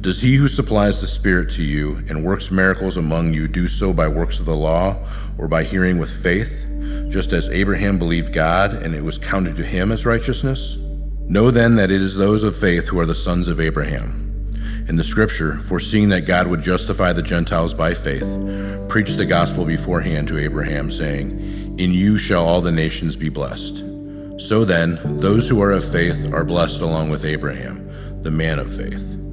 Does he who supplies the Spirit to you and works miracles among you do so by works of the law or by hearing with faith, just as Abraham believed God and it was counted to him as righteousness? Know then that it is those of faith who are the sons of Abraham. In the scripture, foreseeing that God would justify the Gentiles by faith, preached the gospel beforehand to Abraham, saying, In you shall all the nations be blessed. So then, those who are of faith are blessed along with Abraham, the man of faith.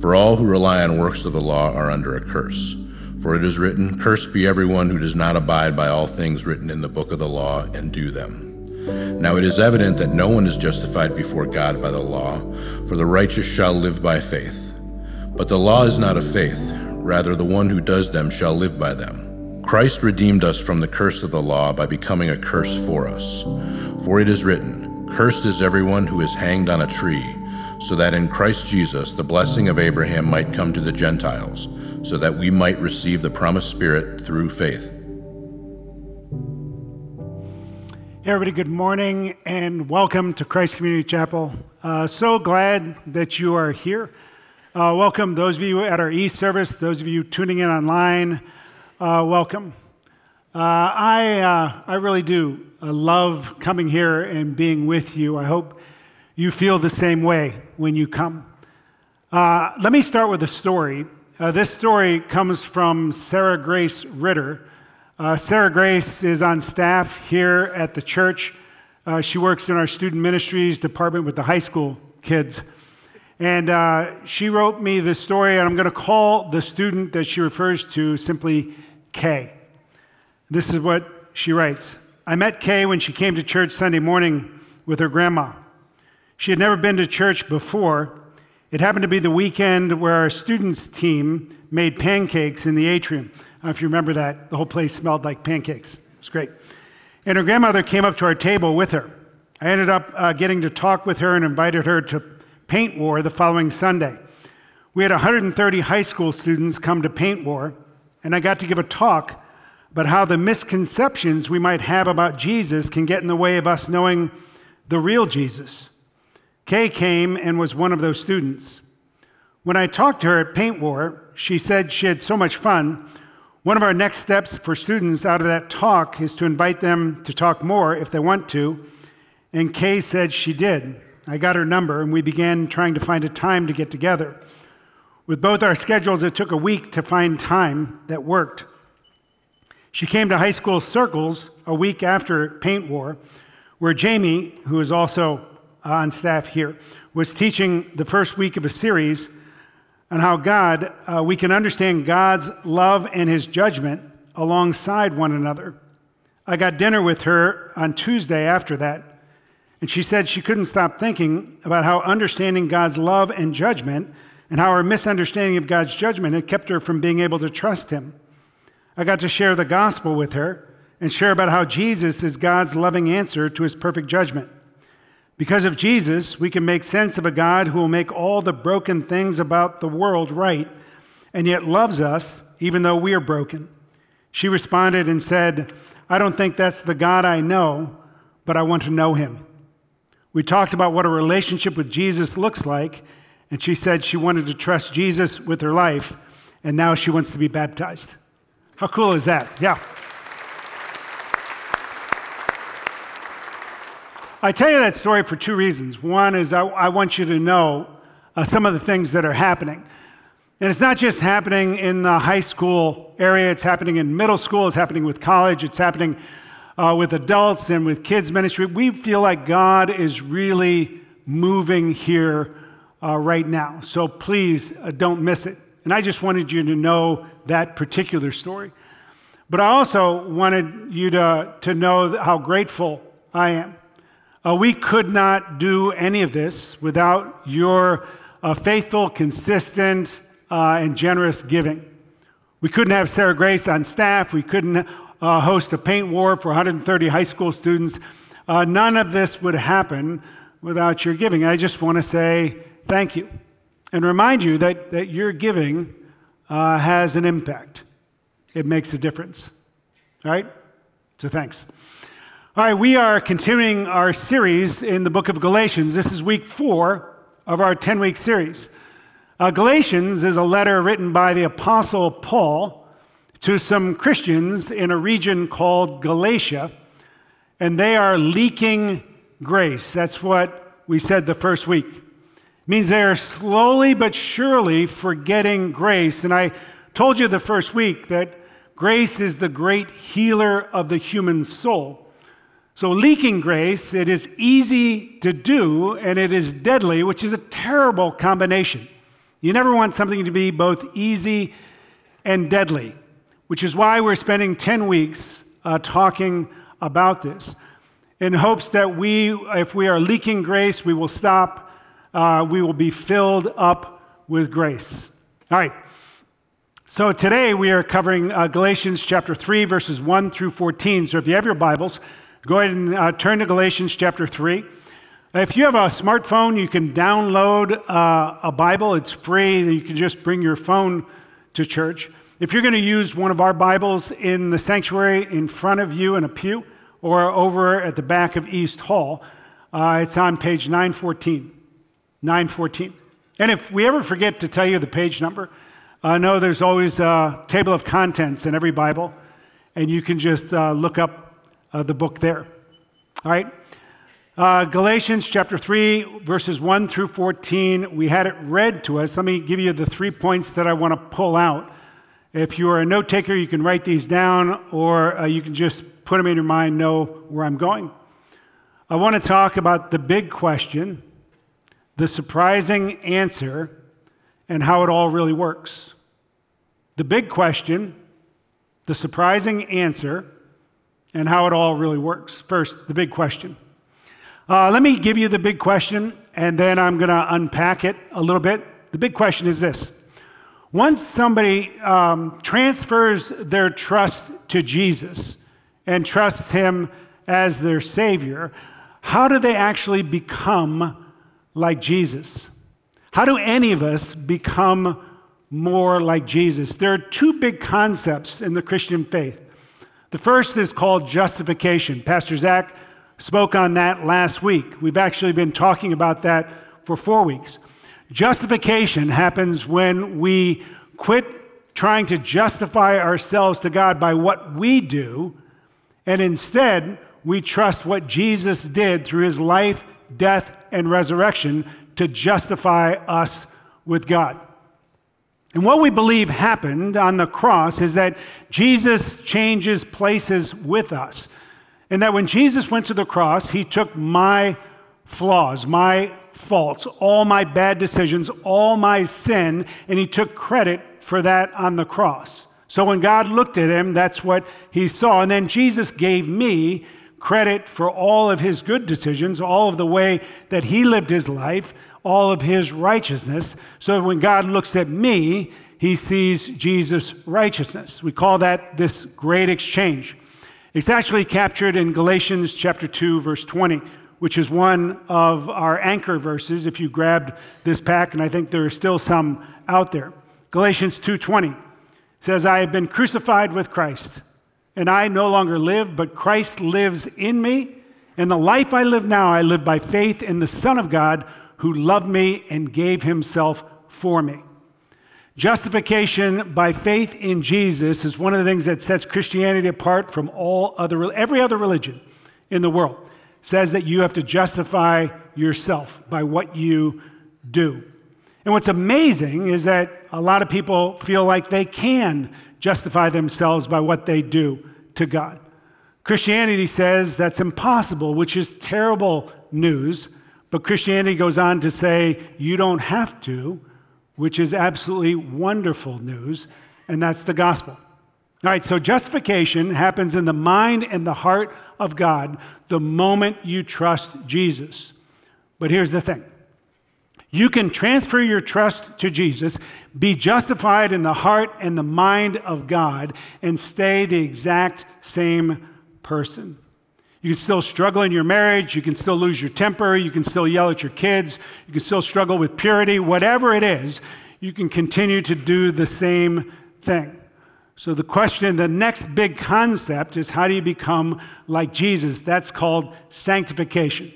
For all who rely on works of the law are under a curse. For it is written, Cursed be everyone who does not abide by all things written in the book of the law and do them. Now it is evident that no one is justified before God by the law, for the righteous shall live by faith. But the law is not of faith, rather, the one who does them shall live by them. Christ redeemed us from the curse of the law by becoming a curse for us. For it is written, Cursed is everyone who is hanged on a tree so that in Christ Jesus the blessing of Abraham might come to the Gentiles, so that we might receive the promised Spirit through faith. Hey, everybody, good morning and welcome to Christ Community Chapel. Uh, so glad that you are here. Uh, welcome those of you at our East service, those of you tuning in online. Uh, welcome. Uh, I, uh, I really do love coming here and being with you. I hope you feel the same way when you come. Uh, let me start with a story. Uh, this story comes from Sarah Grace Ritter. Uh, Sarah Grace is on staff here at the church. Uh, she works in our student ministries department with the high school kids. And uh, she wrote me this story, and I'm going to call the student that she refers to simply Kay. This is what she writes I met Kay when she came to church Sunday morning with her grandma. She had never been to church before. It happened to be the weekend where our students' team made pancakes in the atrium. I don't know if you remember that. The whole place smelled like pancakes. It was great. And her grandmother came up to our table with her. I ended up uh, getting to talk with her and invited her to Paint War the following Sunday. We had 130 high school students come to Paint War, and I got to give a talk about how the misconceptions we might have about Jesus can get in the way of us knowing the real Jesus. Kay came and was one of those students. When I talked to her at Paint War, she said she had so much fun. One of our next steps for students out of that talk is to invite them to talk more if they want to. And Kay said she did. I got her number and we began trying to find a time to get together. With both our schedules, it took a week to find time that worked. She came to high school circles a week after Paint War, where Jamie, who is also on staff here, was teaching the first week of a series on how God, uh, we can understand God's love and his judgment alongside one another. I got dinner with her on Tuesday after that, and she said she couldn't stop thinking about how understanding God's love and judgment and how her misunderstanding of God's judgment had kept her from being able to trust him. I got to share the gospel with her and share about how Jesus is God's loving answer to his perfect judgment. Because of Jesus, we can make sense of a God who will make all the broken things about the world right and yet loves us even though we are broken. She responded and said, I don't think that's the God I know, but I want to know him. We talked about what a relationship with Jesus looks like, and she said she wanted to trust Jesus with her life, and now she wants to be baptized. How cool is that? Yeah. I tell you that story for two reasons. One is I, I want you to know uh, some of the things that are happening. And it's not just happening in the high school area, it's happening in middle school, it's happening with college, it's happening uh, with adults and with kids' ministry. We feel like God is really moving here uh, right now. So please uh, don't miss it. And I just wanted you to know that particular story. But I also wanted you to, to know how grateful I am uh, we could not do any of this without your uh, faithful, consistent, uh, and generous giving. We couldn't have Sarah Grace on staff. We couldn't uh, host a paint war for 130 high school students. Uh, none of this would happen without your giving. I just want to say thank you and remind you that, that your giving uh, has an impact. It makes a difference. All right? So thanks. All right, we are continuing our series in the book of Galatians. This is week four of our 10 week series. Uh, Galatians is a letter written by the Apostle Paul to some Christians in a region called Galatia, and they are leaking grace. That's what we said the first week. It means they are slowly but surely forgetting grace. And I told you the first week that grace is the great healer of the human soul. So, leaking grace, it is easy to do and it is deadly, which is a terrible combination. You never want something to be both easy and deadly, which is why we're spending 10 weeks uh, talking about this in hopes that we, if we are leaking grace, we will stop, uh, we will be filled up with grace. All right. So today we are covering uh, Galatians chapter 3, verses 1 through 14. So if you have your Bibles, Go ahead and uh, turn to Galatians chapter 3. If you have a smartphone, you can download uh, a Bible. It's free. You can just bring your phone to church. If you're going to use one of our Bibles in the sanctuary in front of you in a pew or over at the back of East Hall, uh, it's on page 914. 914. And if we ever forget to tell you the page number, uh, know there's always a table of contents in every Bible, and you can just uh, look up uh, the book there. All right? Uh, Galatians chapter 3, verses 1 through 14. We had it read to us. Let me give you the three points that I want to pull out. If you are a note taker, you can write these down or uh, you can just put them in your mind, know where I'm going. I want to talk about the big question, the surprising answer, and how it all really works. The big question, the surprising answer, and how it all really works. First, the big question. Uh, let me give you the big question, and then I'm going to unpack it a little bit. The big question is this Once somebody um, transfers their trust to Jesus and trusts him as their Savior, how do they actually become like Jesus? How do any of us become more like Jesus? There are two big concepts in the Christian faith the first is called justification. Pastor Zach spoke on that last week. We've actually been talking about that for four weeks. Justification happens when we quit trying to justify ourselves to God by what we do, and instead we trust what Jesus did through his life, death, and resurrection to justify us with God. And what we believe happened on the cross is that Jesus changes places with us. And that when Jesus went to the cross, he took my flaws, my faults, all my bad decisions, all my sin, and he took credit for that on the cross. So when God looked at him, that's what he saw. And then Jesus gave me credit for all of his good decisions, all of the way that he lived his life, all of his righteousness, so that when God looks at me, he sees Jesus' righteousness. We call that this great exchange. It's actually captured in Galatians chapter 2, verse 20, which is one of our anchor verses if you grabbed this pack, and I think there are still some out there. Galatians 2:20 says, I have been crucified with Christ, and I no longer live, but Christ lives in me. And the life I live now, I live by faith in the Son of God who loved me and gave himself for me. Justification by faith in Jesus is one of the things that sets Christianity apart from all other every other religion in the world. It says that you have to justify yourself by what you do. And what's amazing is that a lot of people feel like they can justify themselves by what they do to God. Christianity says that's impossible, which is terrible news but Christianity goes on to say you don't have to, which is absolutely wonderful news, and that's the gospel. All right, so justification happens in the mind and the heart of God the moment you trust Jesus. But here's the thing You can transfer your trust to Jesus, be justified in the heart and the mind of God, and stay the exact same person. You can still struggle in your marriage. You can still lose your temper. You can still yell at your kids. You can still struggle with purity. Whatever it is, you can continue to do the same thing. So, the question, the next big concept is how do you become like Jesus? That's called sanctification.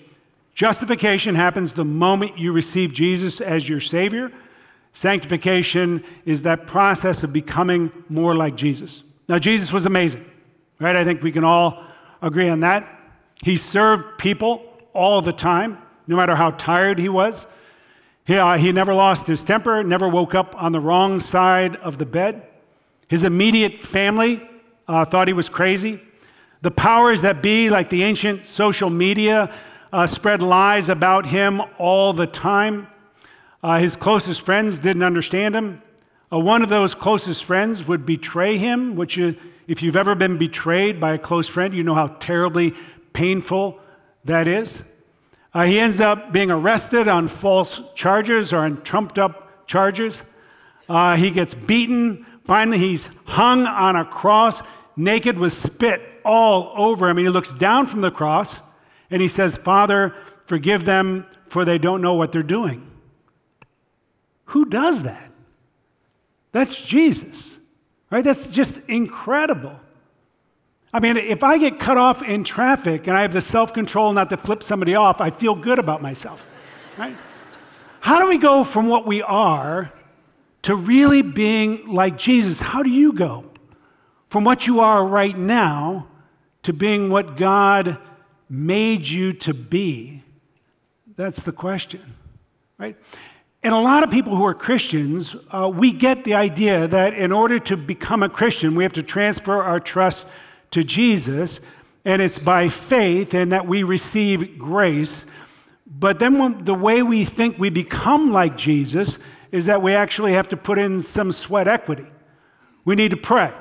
Justification happens the moment you receive Jesus as your Savior. Sanctification is that process of becoming more like Jesus. Now, Jesus was amazing, right? I think we can all agree on that. He served people all the time, no matter how tired he was. He, uh, he never lost his temper, never woke up on the wrong side of the bed. His immediate family uh, thought he was crazy. The powers that be, like the ancient social media, uh, spread lies about him all the time. Uh, his closest friends didn't understand him. Uh, one of those closest friends would betray him, which, uh, if you've ever been betrayed by a close friend, you know how terribly painful that is. Uh, he ends up being arrested on false charges or on trumped up charges. Uh, he gets beaten. Finally, he's hung on a cross, naked with spit all over him. And he looks down from the cross and he says, Father, forgive them, for they don't know what they're doing. Who does that? That's Jesus, right? That's just incredible. I mean, if I get cut off in traffic and I have the self control not to flip somebody off, I feel good about myself, right? How do we go from what we are to really being like Jesus? How do you go from what you are right now to being what God made you to be? That's the question, right? And a lot of people who are Christians, uh, we get the idea that in order to become a Christian, we have to transfer our trust to Jesus, and it's by faith and that we receive grace. But then when, the way we think we become like Jesus is that we actually have to put in some sweat equity. We need to pray.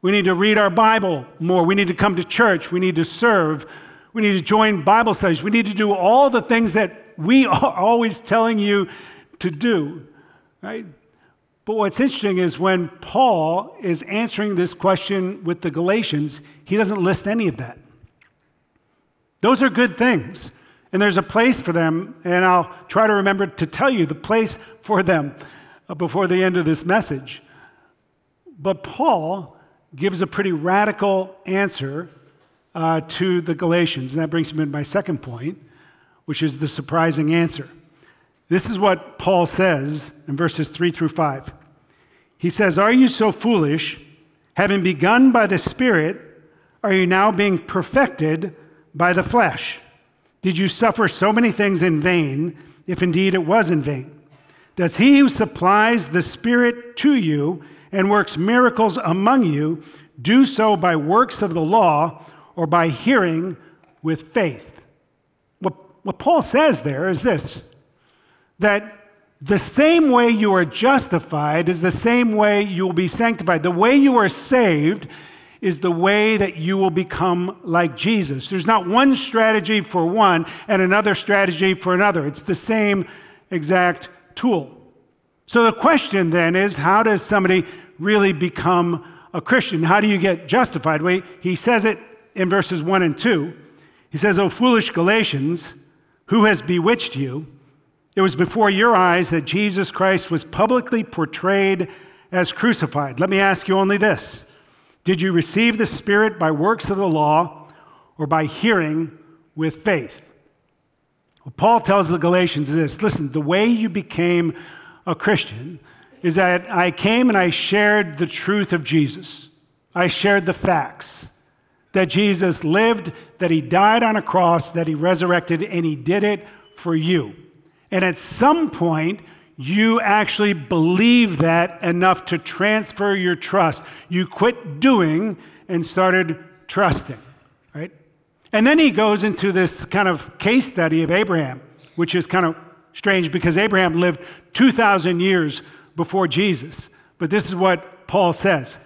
We need to read our Bible more. We need to come to church. We need to serve. We need to join Bible studies. We need to do all the things that we are always telling you to do, right? But what's interesting is when Paul is answering this question with the Galatians, he doesn't list any of that. Those are good things, and there's a place for them, and I'll try to remember to tell you the place for them uh, before the end of this message. But Paul gives a pretty radical answer uh, to the Galatians. And that brings me to my second point, which is the surprising answer. This is what Paul says in verses 3 through 5. He says, Are you so foolish? Having begun by the Spirit, are you now being perfected by the flesh? Did you suffer so many things in vain, if indeed it was in vain? Does he who supplies the Spirit to you and works miracles among you do so by works of the law or by hearing with faith. What, what Paul says there is this that the same way you are justified is the same way you will be sanctified. The way you are saved is the way that you will become like Jesus. There's not one strategy for one and another strategy for another. It's the same exact tool. So the question then is how does somebody really become a Christian? How do you get justified? Well, he says it in verses 1 and 2. He says, O foolish Galatians, who has bewitched you? It was before your eyes that Jesus Christ was publicly portrayed as crucified. Let me ask you only this Did you receive the Spirit by works of the law or by hearing with faith? Well, Paul tells the Galatians this listen, the way you became a Christian is that I came and I shared the truth of Jesus. I shared the facts that Jesus lived, that he died on a cross, that he resurrected, and he did it for you. And at some point, you actually believe that enough to transfer your trust. You quit doing and started trusting, right? And then he goes into this kind of case study of Abraham, which is kind of strange because Abraham lived 2,000 years before Jesus. But this is what Paul says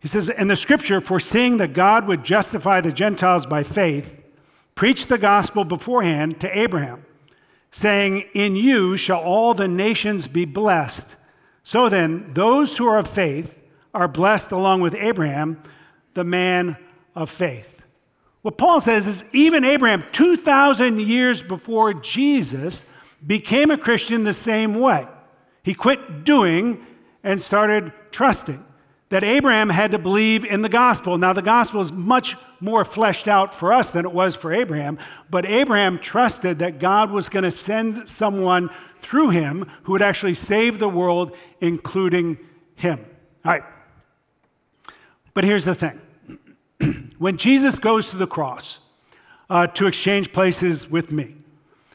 he says, In the scripture, foreseeing that God would justify the Gentiles by faith, preached the gospel beforehand to Abraham, saying, In you shall all the nations be blessed. So then, those who are of faith are blessed along with Abraham, the man of faith. What Paul says is even Abraham, 2,000 years before Jesus, became a Christian the same way. He quit doing and started trusting. That Abraham had to believe in the gospel. Now, the gospel is much more fleshed out for us than it was for Abraham, but Abraham trusted that God was going to send someone through him who would actually save the world, including him. All right. But here's the thing when Jesus goes to the cross uh, to exchange places with me,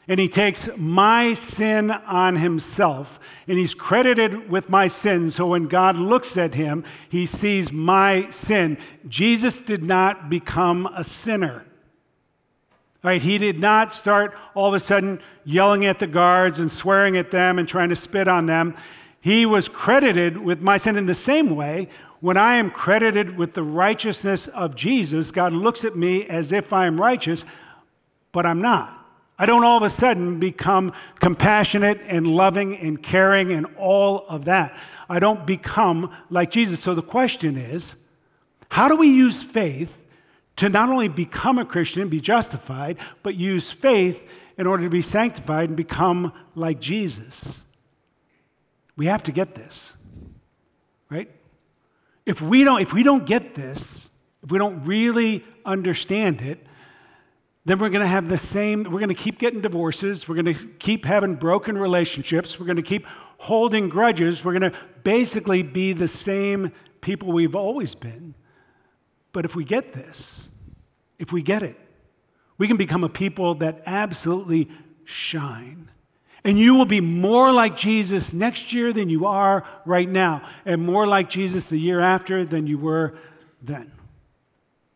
and he takes my sin on himself and he's credited with my sin. So when God looks at him, he sees my sin. Jesus did not become a sinner. Right? He did not start all of a sudden yelling at the guards and swearing at them and trying to spit on them. He was credited with my sin in the same way. When I am credited with the righteousness of Jesus, God looks at me as if I am righteous, but I'm not. I don't all of a sudden become compassionate and loving and caring and all of that. I don't become like Jesus. So the question is how do we use faith to not only become a Christian and be justified, but use faith in order to be sanctified and become like Jesus? We have to get this, right? If we don't, if we don't get this, if we don't really understand it, then we're going to have the same, we're going to keep getting divorces, we're going to keep having broken relationships, we're going to keep holding grudges, we're going to basically be the same people we've always been. But if we get this, if we get it, we can become a people that absolutely shine. And you will be more like Jesus next year than you are right now, and more like Jesus the year after than you were then.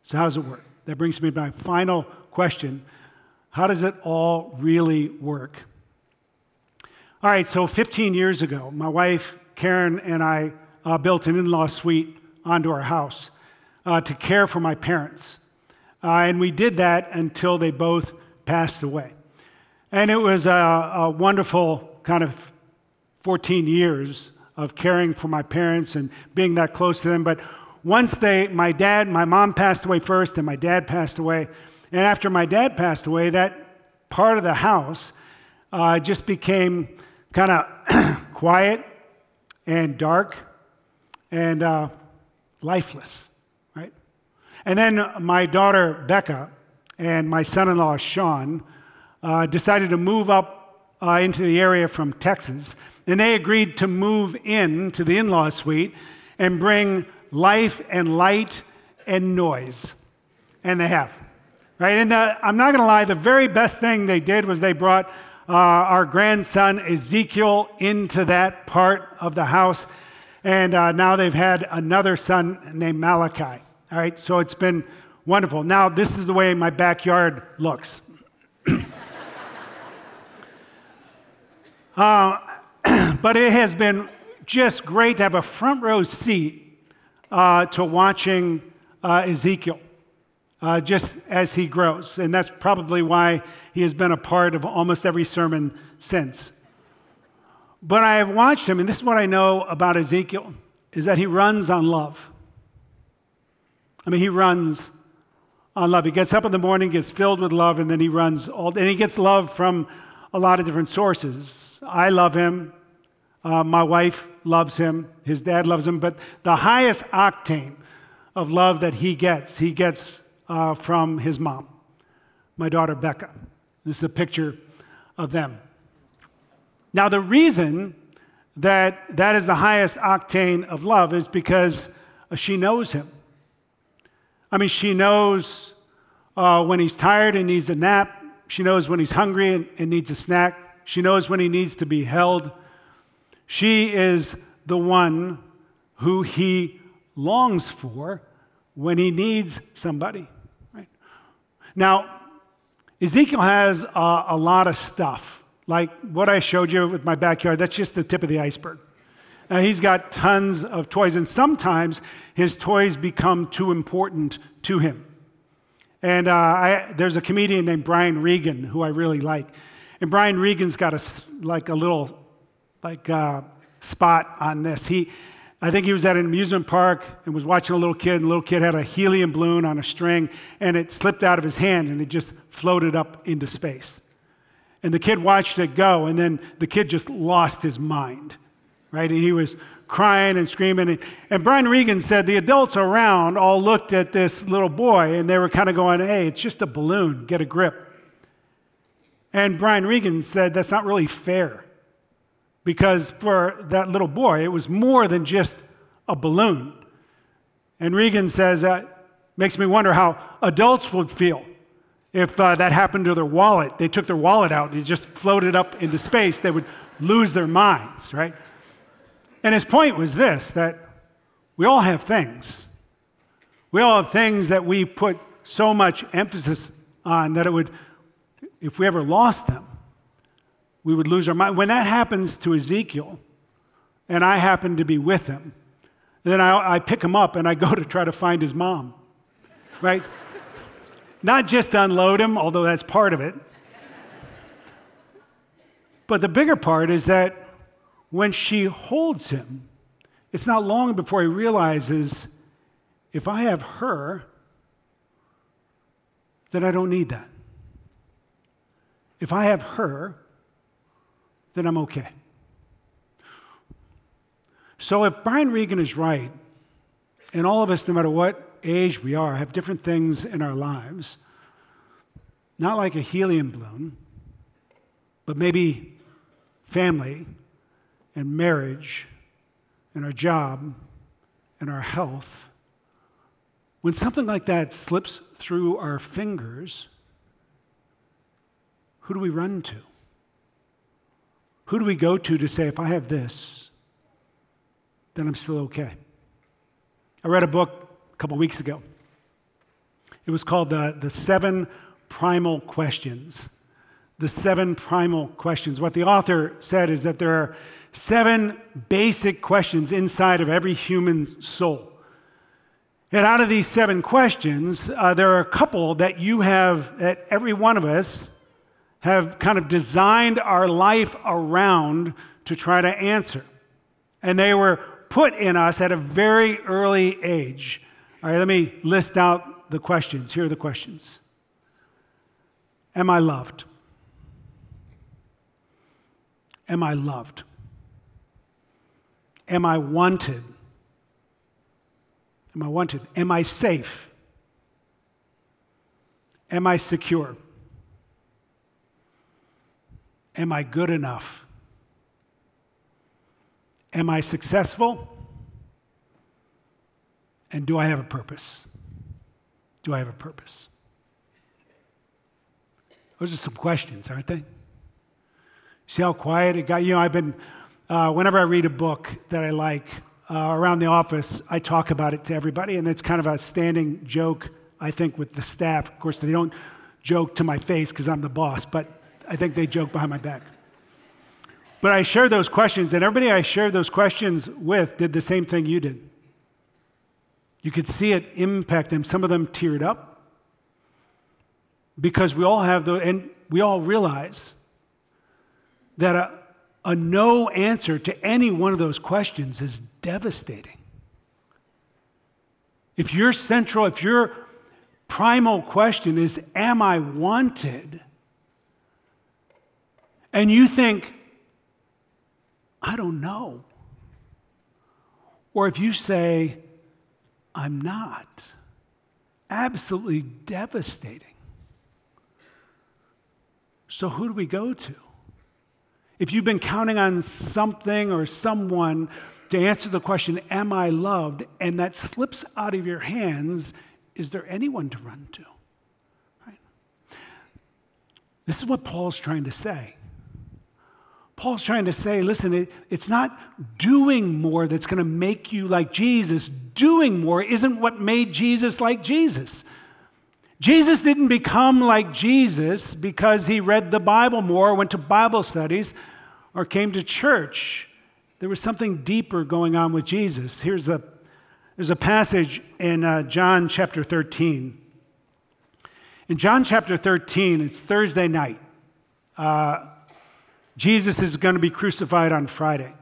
So, how does it work? That brings me to my final question How does it all really work? All right, so 15 years ago, my wife Karen and I uh, built an in law suite onto our house uh, to care for my parents. Uh, and we did that until they both passed away. And it was a, a wonderful kind of 14 years of caring for my parents and being that close to them. But once they, my dad, my mom passed away first, and my dad passed away. And after my dad passed away, that part of the house uh, just became kind of quiet and dark and uh, lifeless, right? And then my daughter Becca and my son in law Sean uh, decided to move up uh, into the area from Texas. And they agreed to move in to the in law suite and bring life and light and noise. And they have. Right? And the, I'm not going to lie, the very best thing they did was they brought uh, our grandson Ezekiel into that part of the house. And uh, now they've had another son named Malachi. All right, so it's been wonderful. Now, this is the way my backyard looks. uh, but it has been just great to have a front row seat uh, to watching uh, Ezekiel uh, just as he grows. And that's probably why he has been a part of almost every sermon since. But I have watched him, and this is what I know about Ezekiel, is that he runs on love. I mean, he runs on love. He gets up in the morning, gets filled with love, and then he runs all day. and he gets love from a lot of different sources. I love him. Uh, my wife loves him. His dad loves him. But the highest octane of love that he gets, he gets uh, from his mom, my daughter Becca. This is a picture of them. Now, the reason that that is the highest octane of love is because she knows him. I mean, she knows uh, when he's tired and needs a nap. She knows when he's hungry and, and needs a snack. She knows when he needs to be held. She is the one who he longs for when he needs somebody. Now, Ezekiel has a, a lot of stuff. Like what I showed you with my backyard, that's just the tip of the iceberg. Now, he's got tons of toys, and sometimes his toys become too important to him. And uh, I, there's a comedian named Brian Regan who I really like. And Brian Regan's got a, like a little like uh, spot on this. He, I think he was at an amusement park and was watching a little kid, and the little kid had a helium balloon on a string, and it slipped out of his hand and it just floated up into space. And the kid watched it go, and then the kid just lost his mind, right? And he was crying and screaming. And, Brian Regan said the adults around all looked at this little boy and they were kind of going, hey, it's just a balloon, get a grip. And Brian Regan said that's not really fair because for that little boy, it was more than just a balloon. And Regan says that makes me wonder how adults would feel if uh, that happened to their wallet. They took their wallet out and it just floated up into space. They would lose their minds, right? And his point was this that we all have things. We all have things that we put so much emphasis on that it would, if we ever lost them, we would lose our mind. When that happens to Ezekiel, and I happen to be with him, then I, I pick him up and I go to try to find his mom, right? Not just unload him, although that's part of it. But the bigger part is that when she holds him, it's not long before he realizes if I have her, then I don't need that. If I have her, then I'm okay. So if Brian Regan is right, and all of us, no matter what age we are, have different things in our lives, not like a helium balloon, but maybe family and marriage and our job and our health, when something like that slips through our fingers, who do we run to? Who do we go to to say, if I have this, then I'm still okay? I read a book a couple weeks ago. It was called the, the Seven Primal Questions. The Seven Primal Questions. What the author said is that there are seven basic questions inside of every human soul. And out of these seven questions, uh, there are a couple that you have, that every one of us have kind of designed our life around to try to answer. And they were put in us at a very early age. All right, let me list out the questions. Here are the questions Am I loved? Am I loved? Am I wanted? Am I wanted? Am I safe? Am I secure? Am I good enough? Am I successful? And do I have a purpose? Do I have a purpose? Those are some questions, aren't they? See how quiet it got? You know, I've been, uh, whenever I read a book that I like uh, around the office, I talk about it to everybody, and it's kind of a standing joke, I think, with the staff. Of course, they don't joke to my face because I'm the boss, but I think they joke behind my back. But I shared those questions, and everybody I shared those questions with did the same thing you did. You could see it impact them. Some of them teared up because we all have the, and we all realize that a, a no answer to any one of those questions is devastating. If your central, if your primal question is, Am I wanted? And you think, I don't know. Or if you say, I'm not, absolutely devastating. So, who do we go to? If you've been counting on something or someone to answer the question, Am I loved? and that slips out of your hands, is there anyone to run to? Right? This is what Paul's trying to say. Paul's trying to say, listen, it, it's not doing more that's going to make you like Jesus. Doing more isn't what made Jesus like Jesus. Jesus didn't become like Jesus because he read the Bible more, went to Bible studies, or came to church. There was something deeper going on with Jesus. Here's the, there's a passage in uh, John chapter 13. In John chapter 13, it's Thursday night. uh, Jesus is going to be crucified on Friday.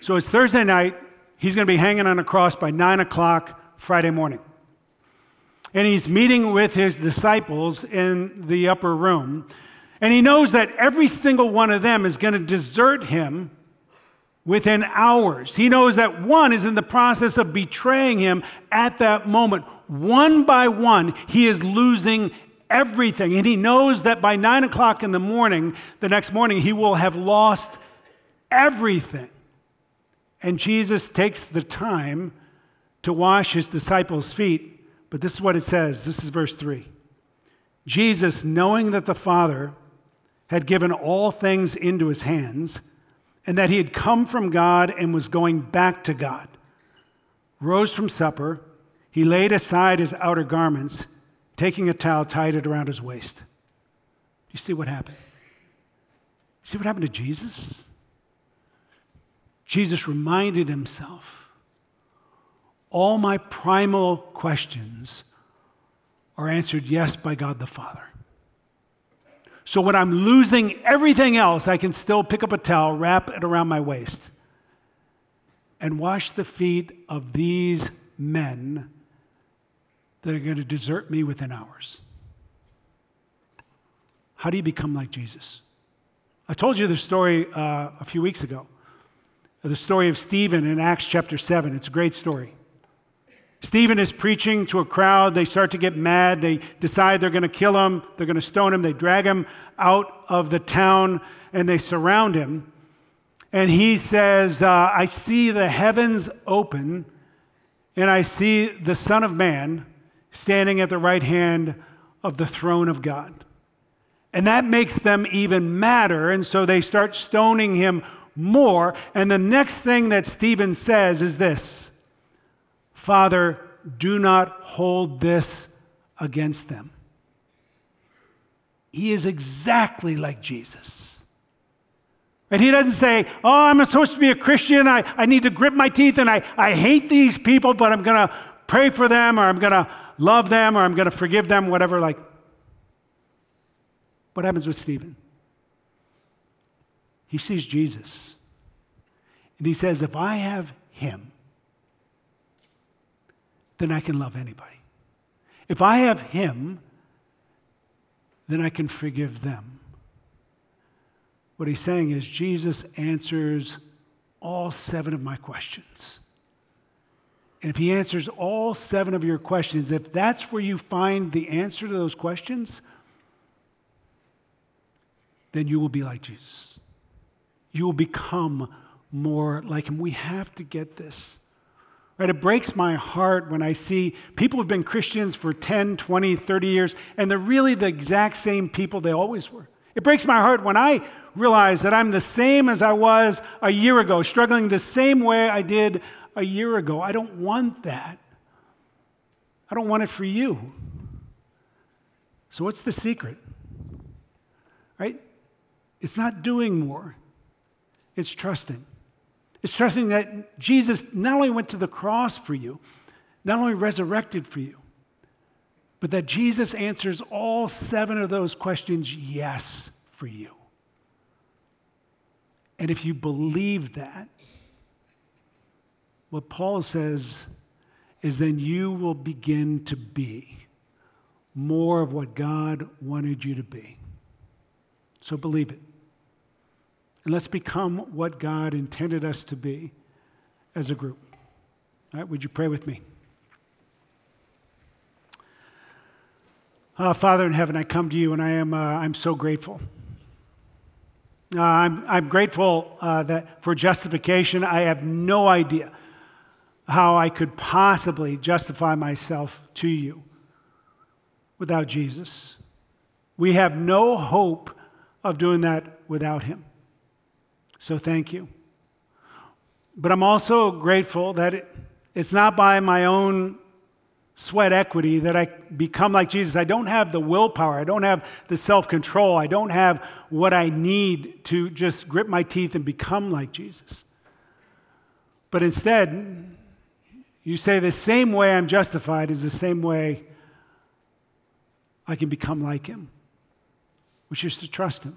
So it's Thursday night. He's going to be hanging on a cross by 9 o'clock Friday morning. And he's meeting with his disciples in the upper room. And he knows that every single one of them is going to desert him within hours. He knows that one is in the process of betraying him at that moment. One by one, he is losing everything. And he knows that by nine o'clock in the morning, the next morning, he will have lost everything. And Jesus takes the time to wash his disciples' feet. But this is what it says this is verse 3. Jesus, knowing that the Father had given all things into his hands, and that he had come from God and was going back to God, rose from supper. He laid aside his outer garments, taking a towel, tied it around his waist. You see what happened? See what happened to Jesus? Jesus reminded himself all my primal questions are answered yes by God the Father. So when I'm losing everything else, I can still pick up a towel, wrap it around my waist, and wash the feet of these men that are going to desert me within hours. How do you become like Jesus? I told you the story uh, a few weeks ago, the story of Stephen in Acts chapter 7. It's a great story. Stephen is preaching to a crowd. They start to get mad. They decide they're going to kill him, they're going to stone him. They drag him out of the town and they surround him. And he says, uh, I see the heavens open and I see the Son of Man standing at the right hand of the throne of God. And that makes them even madder. And so they start stoning him more. And the next thing that Stephen says is this Father, do not hold this against them. He is exactly like Jesus. And he doesn't say, Oh, I'm supposed to be a Christian. I, I need to grip my teeth and I, I hate these people, but I'm going to pray for them or I'm going to love them or I'm going to forgive them, whatever. Like, what happens with Stephen? He sees Jesus and he says, If I have him, then I can love anybody. If I have Him, then I can forgive them. What he's saying is, Jesus answers all seven of my questions. And if he answers all seven of your questions, if that's where you find the answer to those questions, then you will be like Jesus. You will become more like him. We have to get this. Right? It breaks my heart when I see people who've been Christians for 10, 20, 30 years, and they're really the exact same people they always were. It breaks my heart when I realize that I'm the same as I was a year ago, struggling the same way I did a year ago. I don't want that. I don't want it for you. So, what's the secret? Right? It's not doing more, it's trusting. It's trusting that Jesus not only went to the cross for you, not only resurrected for you, but that Jesus answers all seven of those questions yes for you. And if you believe that, what Paul says is then you will begin to be more of what God wanted you to be. So believe it. And let's become what God intended us to be as a group. All right, would you pray with me? Uh, Father in heaven, I come to you and I am uh, I'm so grateful. Uh, I'm, I'm grateful uh, that for justification, I have no idea how I could possibly justify myself to you without Jesus. We have no hope of doing that without him. So thank you. But I'm also grateful that it, it's not by my own sweat equity that I become like Jesus. I don't have the willpower, I don't have the self control, I don't have what I need to just grip my teeth and become like Jesus. But instead, you say the same way I'm justified is the same way I can become like him, which is to trust him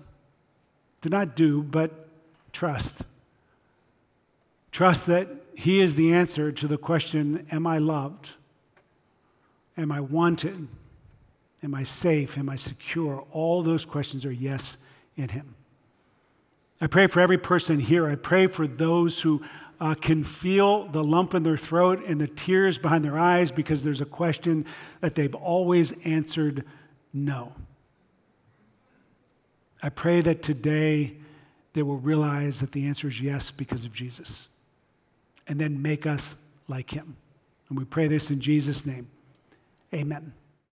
to not do, but trust. Trust that He is the answer to the question Am I loved? Am I wanted? Am I safe? Am I secure? All those questions are yes in Him. I pray for every person here. I pray for those who uh, can feel the lump in their throat and the tears behind their eyes because there's a question that they've always answered no. I pray that today they will realize that the answer is yes because of Jesus and then make us like him. And we pray this in Jesus' name. Amen.